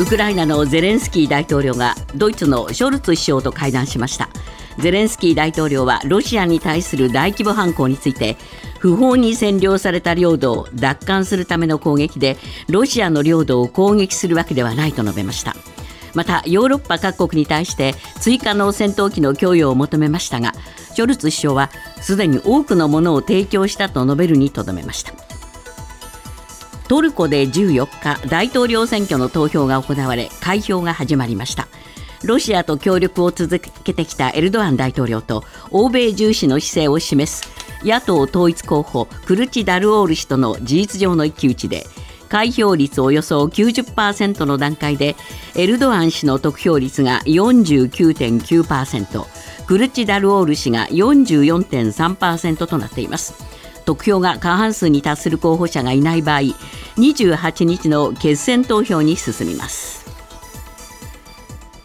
ウクライナのゼレンスキー大統領がドイツのショルツ首相と会談しました。ゼレンスキー大統領はロシアに対する大規模反攻について不法に占領された領土を奪還するための攻撃でロシアの領土を攻撃するわけではないと述べました。またヨーロッパ各国に対して追加の戦闘機の供与を求めましたがショルツ首相はすでに多くのものを提供したと述べるにとどめました。トルコで14日大統領選挙の投票が行われ開票が始まりました。ロシアと協力を続けてきたエルドアン大統領と欧米重視の姿勢を示す野党統一候補クルチ・ダルオール氏との事実上の一騎打ちで開票率およそ90%の段階でエルドアン氏の得票率が49.9%クルチダルオール氏が44.3%となっています。得票が過半数に達する候補者がいない場合28日の決選投票に進みます。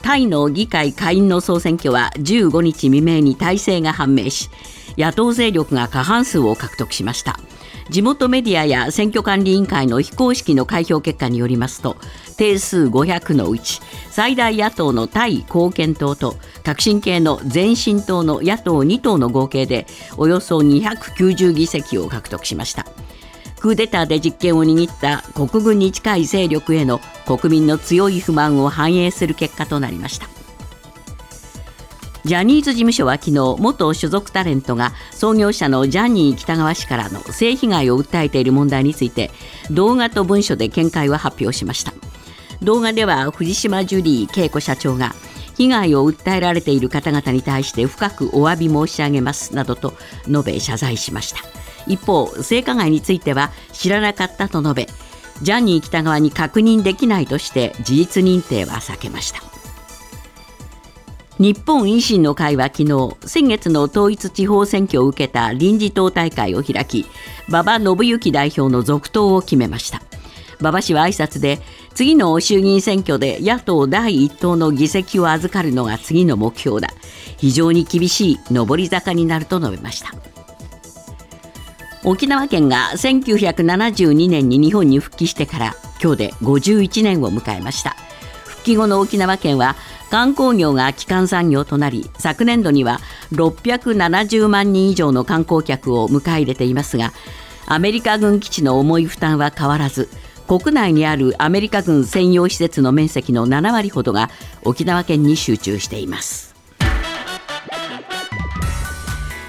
タイの議会下院の総選挙は15日未明に大勢が判明し野党勢力が過半数を獲得しました。地元メディアや選挙管理委員会の非公式の開票結果によりますと定数500のうち最大野党のタイ貢献党と革新系の前進党の野党2党の合計でおよそ290議席を獲得しました。クーデターで実権を握った国軍に近い勢力への国民の強い不満を反映する結果となりました。ジャニーズ事務所は昨日元所属タレントが創業者のジャニー喜多川氏からの性被害を訴えている問題について動画と文書で見解を発表しました。動画では藤島ジュリー恵子社長が被害を訴えられている方々に対して深くお詫び申し上げますなどと述べ謝罪しました。一方性加害については知らなかったと述べジャニー喜多川に確認できないとして事実認定は避けました。日本維新の会は昨日先月の統一地方選挙を受けた臨時党大会を開き馬場信之代表の続投を決めました。馬場氏は挨拶で次の衆議院選挙で野党第一党の議席を預かるのが次の目標だ。非常に厳しい上り坂になると述べました。沖縄県が1972年に日本に復帰してから今日で51年を迎えました。帰後の沖縄県は観光業が基幹産業となり昨年度には670万人以上の観光客を迎え入れていますがアメリカ軍基地の重い負担は変わらず国内にあるアメリカ軍専用施設の面積の7割ほどが沖縄県に集中しています。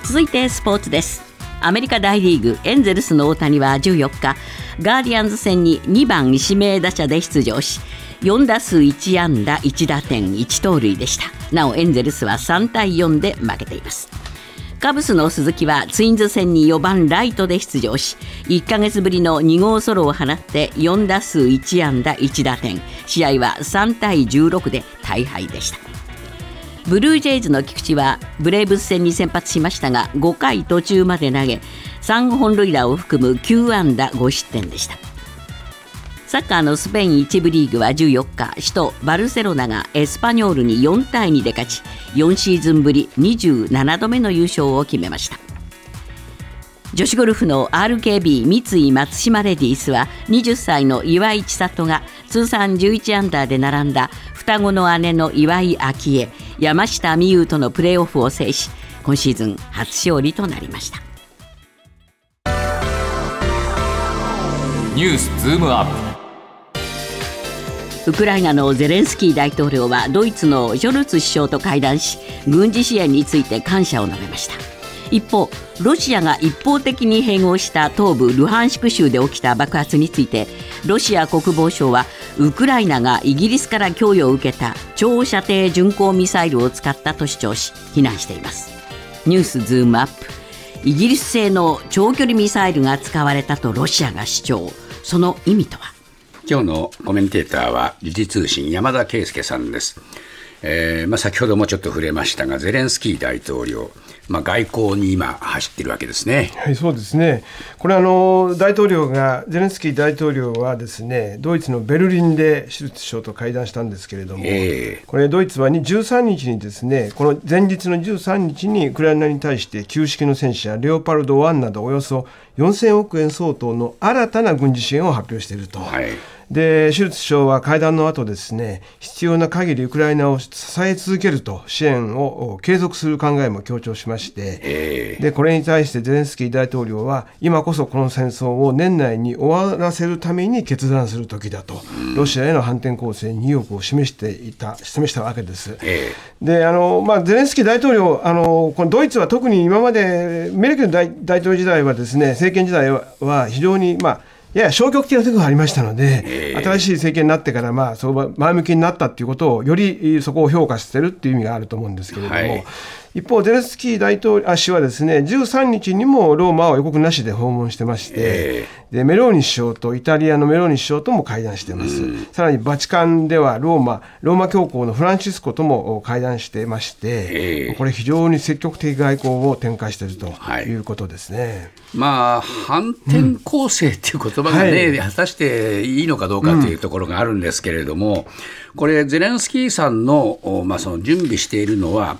続いてスポーツです。アメリカ大リーグエンゼルスの大谷は14日ガーディアンズ戦に2番指名打者で出場し4打数1安打1打点1盗塁でした。なおエンゼルスは3対4で負けています。カブスの鈴木はツインズ戦に4番ライトで出場し1ヶ月ぶりの2号ソロを放って4打数1安打1打点試合は3対16で大敗でした。ブルージェイズの菊池はブレーブス戦に先発しましたが5回途中まで投げ3本塁打を含む9安打5失点でした。サッカーのスペイン1部リーグは14日首都バルセロナがエスパニョールに4対2で勝ち4シーズンぶり27度目の優勝を決めました。女子ゴルフの RKB 三井松島レディースは20歳の岩井千里が通算11アンダーで並んだ双子の姉の岩井明恵山下美夢有とのプレーオフを制し今シーズン初勝利となりました。ニュースズームアップ。ウクライナのゼレンスキー大統領はドイツのショルツ首相と会談し軍事支援について感謝を述べました。一方ロシアが一方的に併合した東部ルハンシク州で起きた爆発についてロシア国防省はウクライナがイギリスから供与を受けた長射程巡航ミサイルを使ったと主張し非難しています。ニュースズームアップ。イギリス製の長距離ミサイルが使われたとロシアが主張。その意味とは？今日のコメンテーターは時事通信山田圭介さんですえーまあ、先ほどもちょっと触れましたが、ゼレンスキー大統領、まあ、外交に今、走ってるわけですね。はい、そうですね、これあの、大統領が、ゼレンスキー大統領はですね、ドイツのベルリンでシュルツ首相と会談したんですけれども、えー、これ、ドイツは13日にですね、この前日の13日にウクライナに対して、旧式の戦車、レオパルド1など、およそ4000億円相当の新たな軍事支援を発表していると。はいでシュルツ首相は会談の後ですね必要な限りウクライナを支え続けると支援を継続する考えも強調しまして、えー、でこれに対してゼレンスキー大統領は今こそこの戦争を年内に終わらせるために決断する時だと、うん、ロシアへの反転攻勢に意欲を示していた示したわけです。えー、であのまあ、ゼレンスキー大統領あのこのドイツは特に今までメルケル大大統領時代はですね政権時代は非常にまあやや消極的なところがありましたので、新しい政権になってから、まあ、そ前向きになったということを、よりそこを評価してるっていう意味があると思うんですけれども、はい、一方、ゼレンスキー大統領氏はですね13日にもローマを予告なしで訪問してまして、でメローニ首相とイタリアのメローニ首相とも会談しています、うん、さらにバチカンではローマローマ教皇のフランシスコとも会談していまして、これ、非常に積極的外交を展開しているとい。うことですね、はい、まあ、反転攻勢っていう言葉がね、うん、果たしていいのかどうかというところがあるんですけれども、これ、ゼレンスキーさんの,、まあその準備しているのは、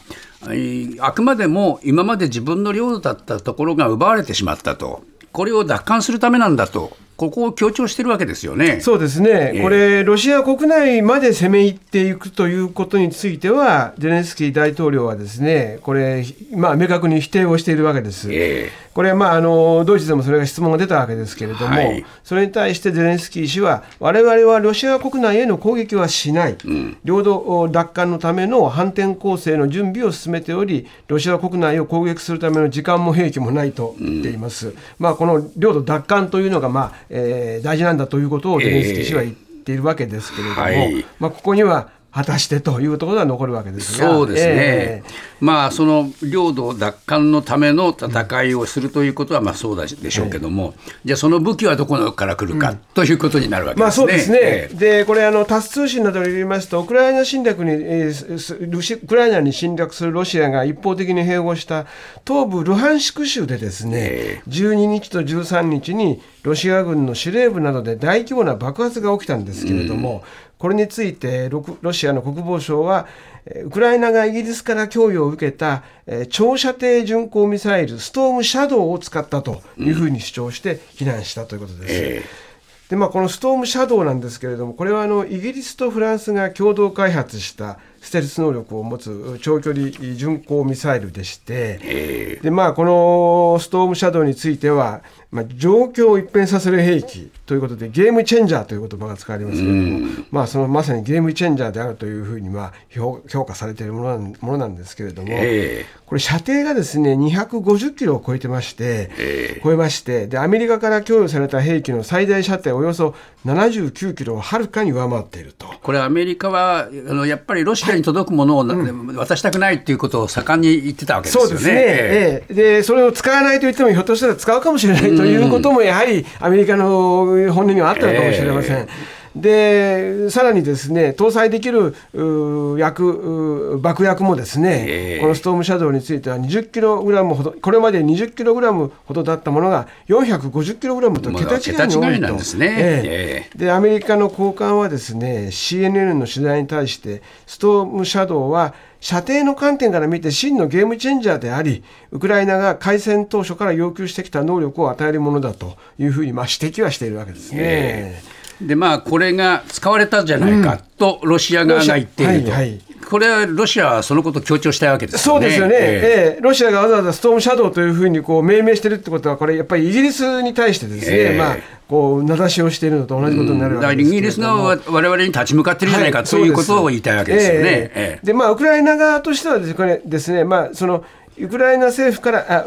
あくまでも今まで自分の領土だったところが奪われてしまったと、これを奪還するためなんだと。ここを強調してるわけですよね。そうですね、えー、これ、ロシア国内まで攻め入っていくということについては、ゼレンスキー大統領はですね、これ、まあ、明確に否定をしているわけです。えーこれ、まあ、あのドイツでもそれが質問が出たわけですけれども、はい、それに対してゼレンスキー氏は、われわれはロシア国内への攻撃はしない、うん、領土奪還のための反転攻勢の準備を進めており、ロシア国内を攻撃するための時間も兵器もないと言っています。うん、まあ、この領土奪還というのが、まあえー、大事なんだということをゼレンスキー氏は言っているわけですけれども、えーはい、まあ、ここには果たしてというところが残るわけですが。そうですね、えー、まあ、その領土奪還のための戦いをするということはまあそうでしょうけども、えー、じゃあ、その武器はどこから来るか、ということになるわけですね。まあ、そうですね、えー、でこれあの、タス通信などによりますと、ウクライナ侵略に、えー、ウクライナに侵略するロシアが一方的に併合した東部ルハンシク州でですね、12日と13日にロシア軍の司令部などで大規模な爆発が起きたんですけれども、うんこれについてロシアの国防省は、ウクライナがイギリスから供与を受けた長射程巡航ミサイル、ストームシャドウを使ったというふうに主張して非難したということです。うんえーでまあ、このストームシャドウなんですけれども、これはあのイギリスとフランスが共同開発したステルス能力を持つ長距離巡航ミサイルでして、でまあ、このストームシャドウについては、まあ、状況を一変させる兵器ということで、ゲームチェンジャーという言葉が使われますけれども、まあ、そのまさにゲームチェンジャーであるというふうにまあ評価されているものものなんですけれども、これ、射程がですね250キロを超えてまして、超えまして、でアメリカから供与された兵器の最大射程およそ79キロをはるかに上回っていると。これ、アメリカはあのやっぱりロシアに届くものを、はい、渡したくないということを盛んに言ってたわけですよね。そうですね、ええでそれを使わないと言っても、ひょっとしたら使うかもしれないということも、やはりアメリカの本音にはあったのかもしれません。えーでさらにですね搭載できる薬爆薬もですね、えー、このストームシャドウについては20キログラムほどこれまで20キログラムほどだったものが450キログラムと桁違いに多いと、ですね、えー、でアメリカの高官はですね CNN の取材に対してストームシャドウは射程の観点から見て真のゲームチェンジャーでありウクライナが開戦当初から要求してきた能力を与えるものだというふうにまあ指摘はしているわけですね。えーでまあ、これが使われたじゃないかとロシア側が言っていると。はいはい。これはロシアはそのことを強調したいわけですよね。そうですよね、えー、えー、ロシアがわざわざストームシャドウというふうにこう命名してるってことは、これ、やっぱりイギリスに対してですね、えー、まあ、こう名指しをしているのと同じことになるわけですイギリスがわれわれに立ち向かってるじゃないか、はい、ということを言いたいわけですよね。えー、でまあ、ウクライナ側としてはですね、ですねまあ、そのウクライナ政府からあ、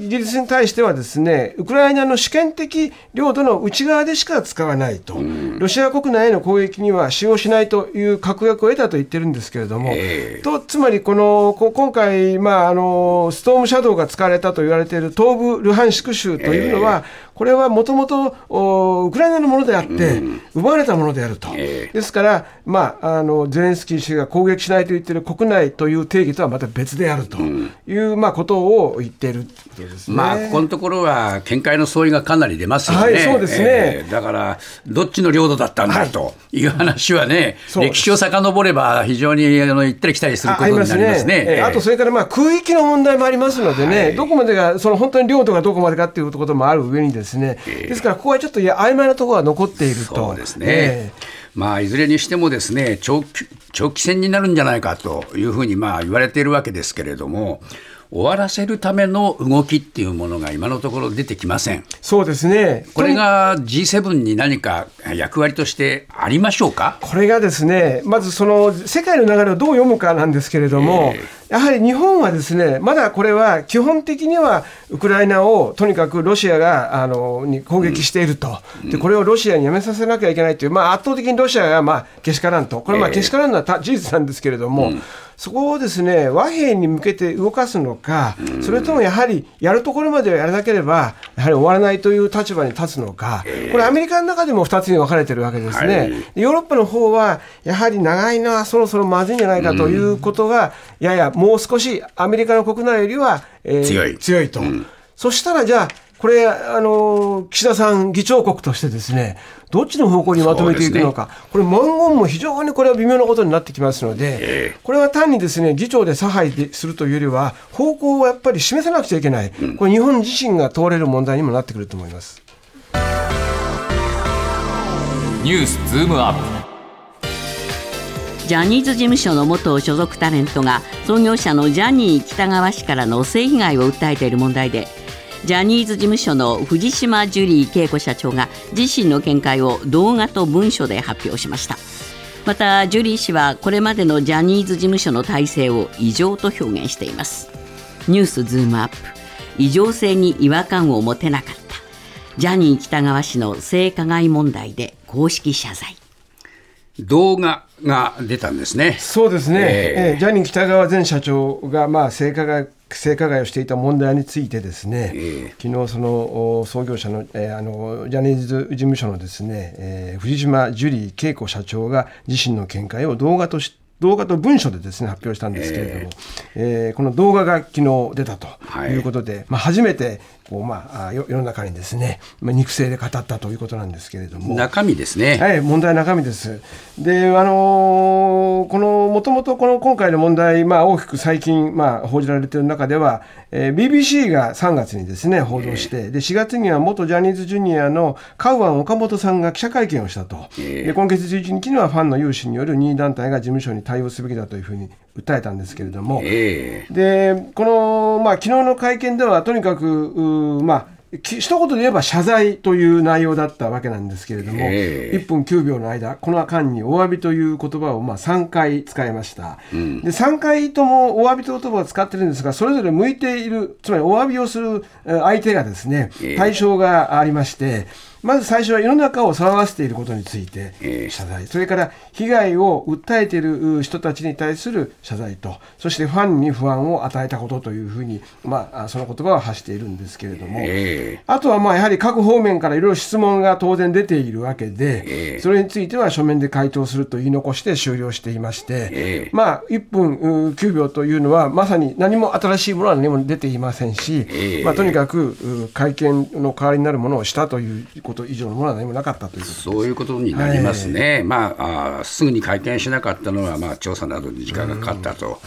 イギリスに対してはですね、ウクライナの主権的領土の内側でしか使わないと、ロシア国内への攻撃には使用しないという確約を得たと言ってるんですけれども、えー、とつまりこの今回、まああの、ストームシャドウが使われたと言われている東部ルハンシク州というのは、えーこれはもともとウクライナのものであって、奪われたものであると、ですから、まあ、あのゼレンスキー氏が攻撃しないと言っている国内という定義とはまた別であるという、まあ、ことを言っている。というでですね。まあ、ここのところは見解の相違がかなり出ますよね。はい、そうですね、えー、だから、どっちの領土だったんだという話はね、はい、歴史を遡れば、非常にあの行ったり来たりすることになりますね。あ、ねえー、あと、それからまあ空域の問題もありますのでね、はい、どこまでが、その本当に領土がどこまでかっていうこともある上にですね、えー、ですから、ここはちょっと曖昧なところが残っていると。そうですね、えーまあ、いずれにしてもですね長期長期戦になるんじゃないかというふうにまあ言われているわけですけれども。終わらせるための動きっていうものが今のところ出てきません。そうですね。これが G7 に何か役割としてありましょうか？これがですね、まずその世界の流れをどう読むかなんですけれども、えー、やはり日本はですね、まだこれは基本的にはウクライナをとにかくロシアがあのに攻撃していると、うん、で、これをロシアにやめさせなきゃいけないという、まあ、圧倒的にロシアがまあけしからんと、これまあけしからんのは事実なんですけれども、うんそこをですね和平に向けて動かすのか、それともやはりやるところまでやらなければ、やはり終わらないという立場に立つのか、これ、アメリカの中でも2つに分かれてるわけですね、はい、ヨーロッパの方は、やはり長いのはそろそろまずいんじゃないかということが、ややもう少しアメリカの国内よりは、えー、強い。強いと。うん、そしたらじゃあこれ、あの、岸田さん議長国としてですね、どっちの方向にまとめていくのか、ね、これ、文言も非常にこれは微妙なことになってきますので、えー、これは単にですね議長で差配するというよりは、方向をやっぱり示さなくちゃいけない、うん、これ、日本自身が問われる問題にもなってくると思います。ニュースズームアップ。ジャニーズ事務所の元所属タレントが創業者のジャニー喜多川氏からの性被害を訴えている問題でジャニーズ事務所の藤島ジュリー景子社長が自身の見解を動画と文書で発表しました。またジュリー氏はこれまでのジャニーズ事務所の体制を異常と表現しています。ニュースズームアップ。異常性に違和感を持てなかった。ジャニー喜多川氏の性加害問題で公式謝罪。動画が出たんですね。そうですね。えー、ジャニー喜多川前社長がまあ性加害性加害をしていた問題についてですね、えー、昨日その創業者の,、えー、あのジャニーズ事務所のですね、えー、藤島ジュリー景子社長が自身の見解を動画として動画と文書でですね発表したんですけれども、えー、えー、この動画が昨日出たということで、はい、まあ、初めてこう、まあ、世の中にですね、まあ、肉声で語ったということなんですけれども。中身ですね。はい問題中身です。であのー、このもともとこの今回の問題、まあ、大きく最近、まあ、報じられている中では、えー、BBC が3月にですね報道して、えー、で4月には元ジャニーズジュニアのカウアン岡本さんが記者会見をしたと、えー、で今月11日にはファンの有志による任意団体が事務所に対応すべきだというふうに訴えたんですけれども、えー、でこの、まあ昨日の会見ではとにかくまあ一言で言えば謝罪という内容だったわけなんですけれども、えー、1分9秒の間、この間にお詫びという言葉をまあ3回使いました、うん、で3回ともお詫びという言葉を使ってるんですが、それぞれ向いている、つまりお詫びをする相手がですね、対象がありまして、まず最初は世の中を騒がせていることについて謝罪、それから被害を訴えている人たちに対する謝罪と、そしてファンに不安を与えたことというふうに、まあ、その言葉を発しているんですけれども、あとはまあやはり各方面からいろいろ質問が当然出ているわけで、それについては書面で回答すると言い残して終了していまして、まあ、1分9秒というのは、まさに何も新しいものは何も出ていませんし、まあ、とにかく会見の代わりになるものをしたということ以上のものは何もなかったということそういうことになりますね、はい、まああ、すぐに会見しなかったのは、まあ、調査などに時間がかかったと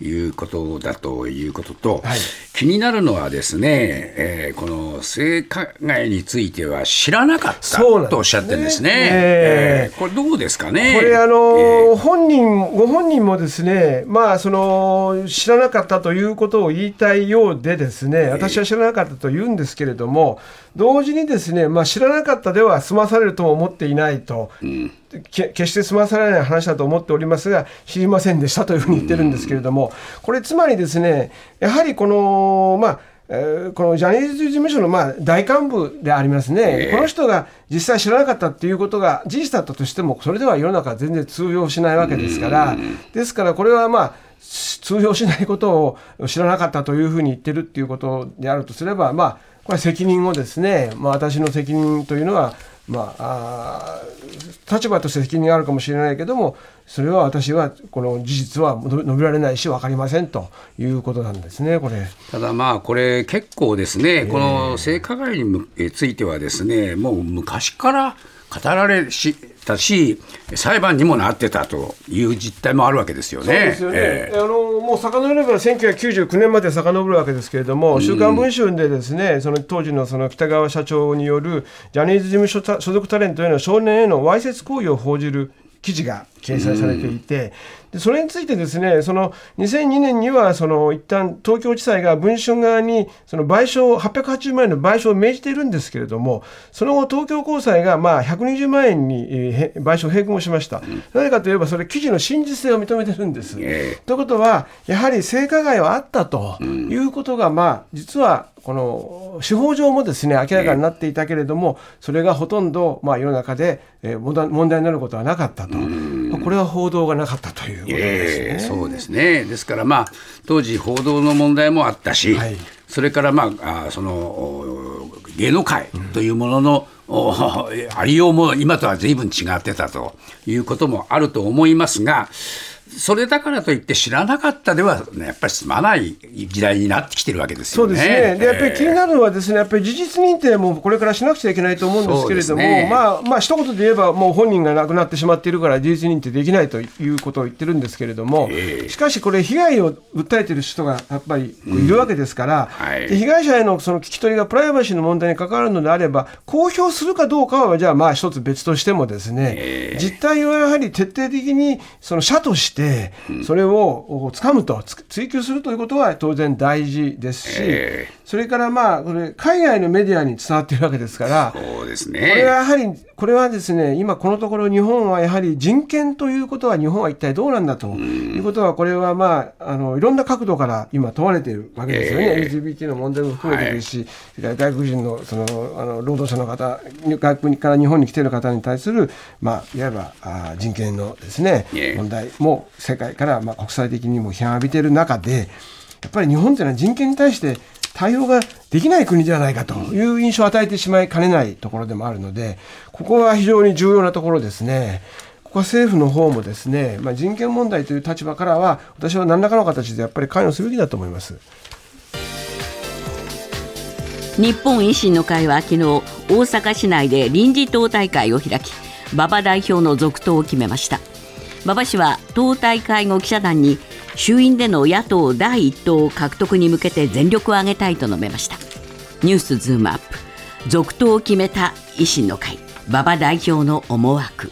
いうことだということと、はい、気になるのはですね、えー、この性加害については知らなかったとおっしゃってるんですね。えー、これ、どうですかね？これあの、えー、本人ご本人もですね、まあ、その知らなかったということを言いたいようでですね、私は知らなかったと言うんですけれども、同時にですね、まあ、知らなかったでは済まされるとも思っていないと、うん、決して済まされない話だと思っておりますが、知りませんでしたというふうに言ってるんですけれども、これ、つまりですね、やはりこの、まあ、えー、このジャニーズ事務所のまあ大幹部でありますね、えー、この人が実際知らなかったっていうことが事実だったとしても、それでは世の中は全然通用しないわけですから、ですからこれはまあ、通用しないことを知らなかったというふうに言ってるっていうことであるとすれば、まあ、これ責任をですね、まあ、私の責任というのは、まあ立場として責任があるかもしれないけどもそれは私はこの事実は述べられないし分かりませんということなんですねこれ。ただまあこれ結構ですね、この性加害についてはですねもう昔から語られたし、裁判にもなってたという実態もあるわけですよね。あのもう遡れば1999年まで遡るわけですけれども、うん、週刊文春でですねその当時のその北川社長によるジャニーズ事務所所属タレントへの少年へのわいせつ行為を報じる記事が掲載されていて、でそれについてですねその2002年にはその一旦東京地裁が文春側にその賠償880万円の賠償を命じているんですけれどもその後東京高裁がまあ120万円に賠償を並行をしました、なぜかといえばそれ記事の真実性を認めてるんです。ということはやはり性加害はあったということがまあ実はこの司法上もですね明らかになっていたけれども、それがほとんど、まあ、世の中で、えー、問題になることはなかったと、これは報道がなかったということですね。えー、そうですね。ですから、まあ、当時、報道の問題もあったし、はい、それから、まあ、あその芸能界というものの、うん、ありようも今とは随分違ってたということもあると思いますが、それだからといって知らなかったでは、ね、やっぱり済まない時代になってきてるわけですよね。そうですね。で、やっぱり気になるのはですね、やっぱり事実認定もこれからしなくちゃいけないと思うんですけれども、ね、まあ、まあ、一言で言えば、もう本人が亡くなってしまっているから事実認定できないということを言ってるんですけれども、しかしこれ、被害を訴えている人がやっぱりいるわけですから、うんはい、被害者へのその聞き取りがプライバシーの問題に関わるのであれば、公表するかどうかは、じゃあまあ一つ別としてもですね、実態をやはり徹底的にその社として、それをつかむと追求するということは当然大事ですし、えー、それからまあこれ海外のメディアに伝わっているわけですからそうですね。これはやはりこれはですね今このところ日本はやはり人権ということは日本は一体どうなんだということはこれはまああのいろんな角度から今問われているわけですよね、えー、LGBT の問題も含めてですし、はい、外国人のそのあの労働者の方外国から日本に来ている方に対するまあいわばあ人権のですね、えー、問題も世界からまあ国際的にも批判を浴びている中でやっぱり日本というのは人権に対して対応ができない国ではないかという印象を与えてしまいかねないところでもあるので、ここは非常に重要なところですね。ここは政府の方もですね、まあ、人権問題という立場からは、私は何らかの形でやっぱり関与すべきだと思います。日本維新の会は昨日大阪市内で臨時党大会を開き馬場代表の続投を決めました馬場氏は党大会後記者団に衆院での野党第一党獲得に向けて全力を挙げたいと述べました。ニュースズームアップ。続投を決めた維新の会。馬場代表の思惑。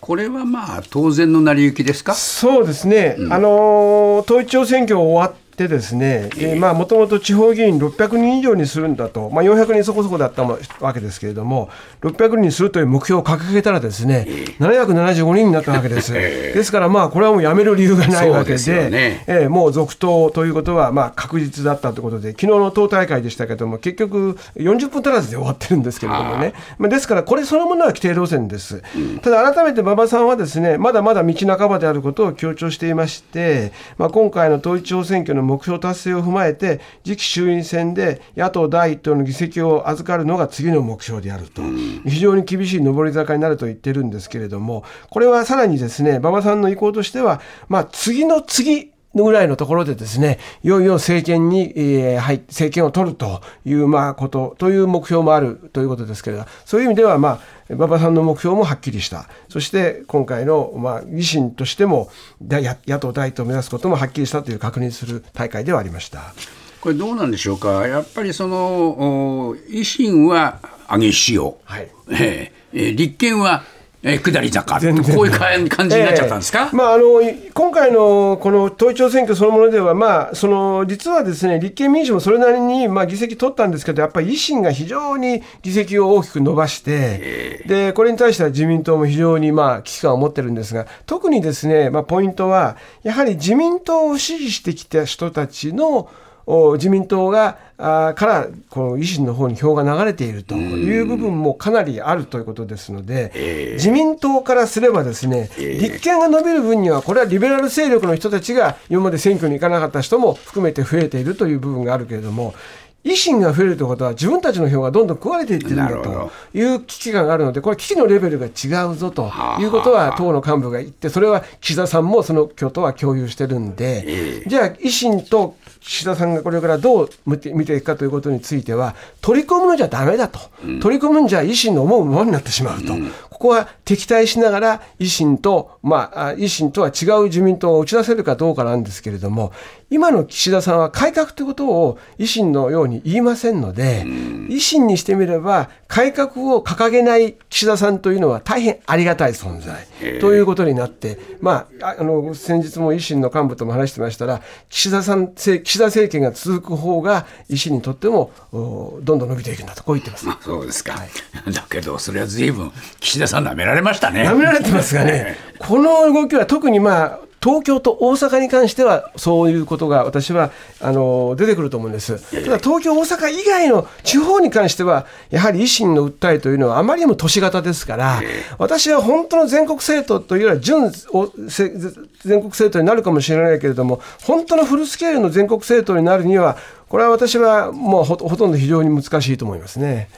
これはまあ当然の成り行きですか？そうですね、うん、あの統一地方選挙終わてですね、もともと地方議員600人以上にするんだと、まあ、400人そこそこだったわけですけれども、600人にするという目標を掲げたら、ですね775人になったわけです。ですから、まあ、これはもうやめる理由がないわけで、ね。えー、もう続投ということはまあ確実だったということで、昨日の党大会でしたけれども、結局、40分足らずで終わってるんですけれどもね、まあ、ですから、これそのものは規定路線です。ただ、改めて馬場さんはですねまだまだ道半ばであることを強調していまして、まあ、今回の統一地方選挙の目標達成を踏まえて次期衆院選で野党第一党の議席を預かるのが次の目標であると、非常に厳しい上り坂になると言ってるんですけれどもこれはさらにですね馬場さんの意向としては、まあ、次の次ぐらいのところでですね、いよいよ政権に、えー、入って政権を取るというまあことという目標もあるということですけれど、そういう意味ではまあ馬場さんの目標もはっきりした。そして今回のまあ維新としても野党第一党を目指すこともはっきりしたという確認する大会ではありました。これどうなんでしょうか。やっぱりその維新は上げ潮、はい、えー、立憲はえー、下り坂こういう感じになっちゃったんですか、えー、まあ、あの今回のこの統一地方選挙そのものでは、まあ、その実はですね立憲民主もそれなりに、まあ、議席取ったんですけど、やっぱり維新が非常に議席を大きく伸ばして、えー、でこれに対しては自民党も非常に、まあ、危機感を持ってるんですが、特にですね、まあ、ポイントは、やはり自民党を支持してきた人たちの自民党があからこの維新の方に票が流れているという部分もかなりあるということですので、えー、自民党からすればですね、えー、立憲が伸びる分にはこれはリベラル勢力の人たちが今まで選挙に行かなかった人も含めて増えているという部分があるけれども維新が増えるということは自分たちの票がどんどん食われていってるんだという危機感があるのでこれは危機のレベルが違うぞということは党の幹部が言ってそれは岸田さんもその挙党は共有してるんで、じゃあ維新と岸田さんがこれからどう見て見ていくかということについては取り込むのじゃだめだと、取り込むんじゃ維新の思うままになってしまうと、ここは敵対しながら維新と、まあ、維新とは違う自民党を打ち出せるかどうかなんですけれども今の岸田さんは改革ということを維新のように言いませんので、維新にしてみれば、改革を掲げない岸田さんというのは大変ありがたい存在ということになって、まあ、あの先日も維新の幹部とも話してましたら、岸田さん岸田政権が続く方が、維新にとってもどんどん伸びていくんだと、こう言ってます。そうですか、はい、だけど、それはずいぶん、岸田さん、なめられましたね。なめられてますがね、この動きは特にまあ、東京と大阪に関してはそういうことが私はあの出てくると思うんです。ただ東京、大阪以外の地方に関してはやはり維新の訴えというのはあまりにも都市型ですから私は本当の全国政党というよりは準全国政党になるかもしれないけれども本当のフルスケールの全国政党になるにはこれは私はもうほとんど非常に難しいと思いますね。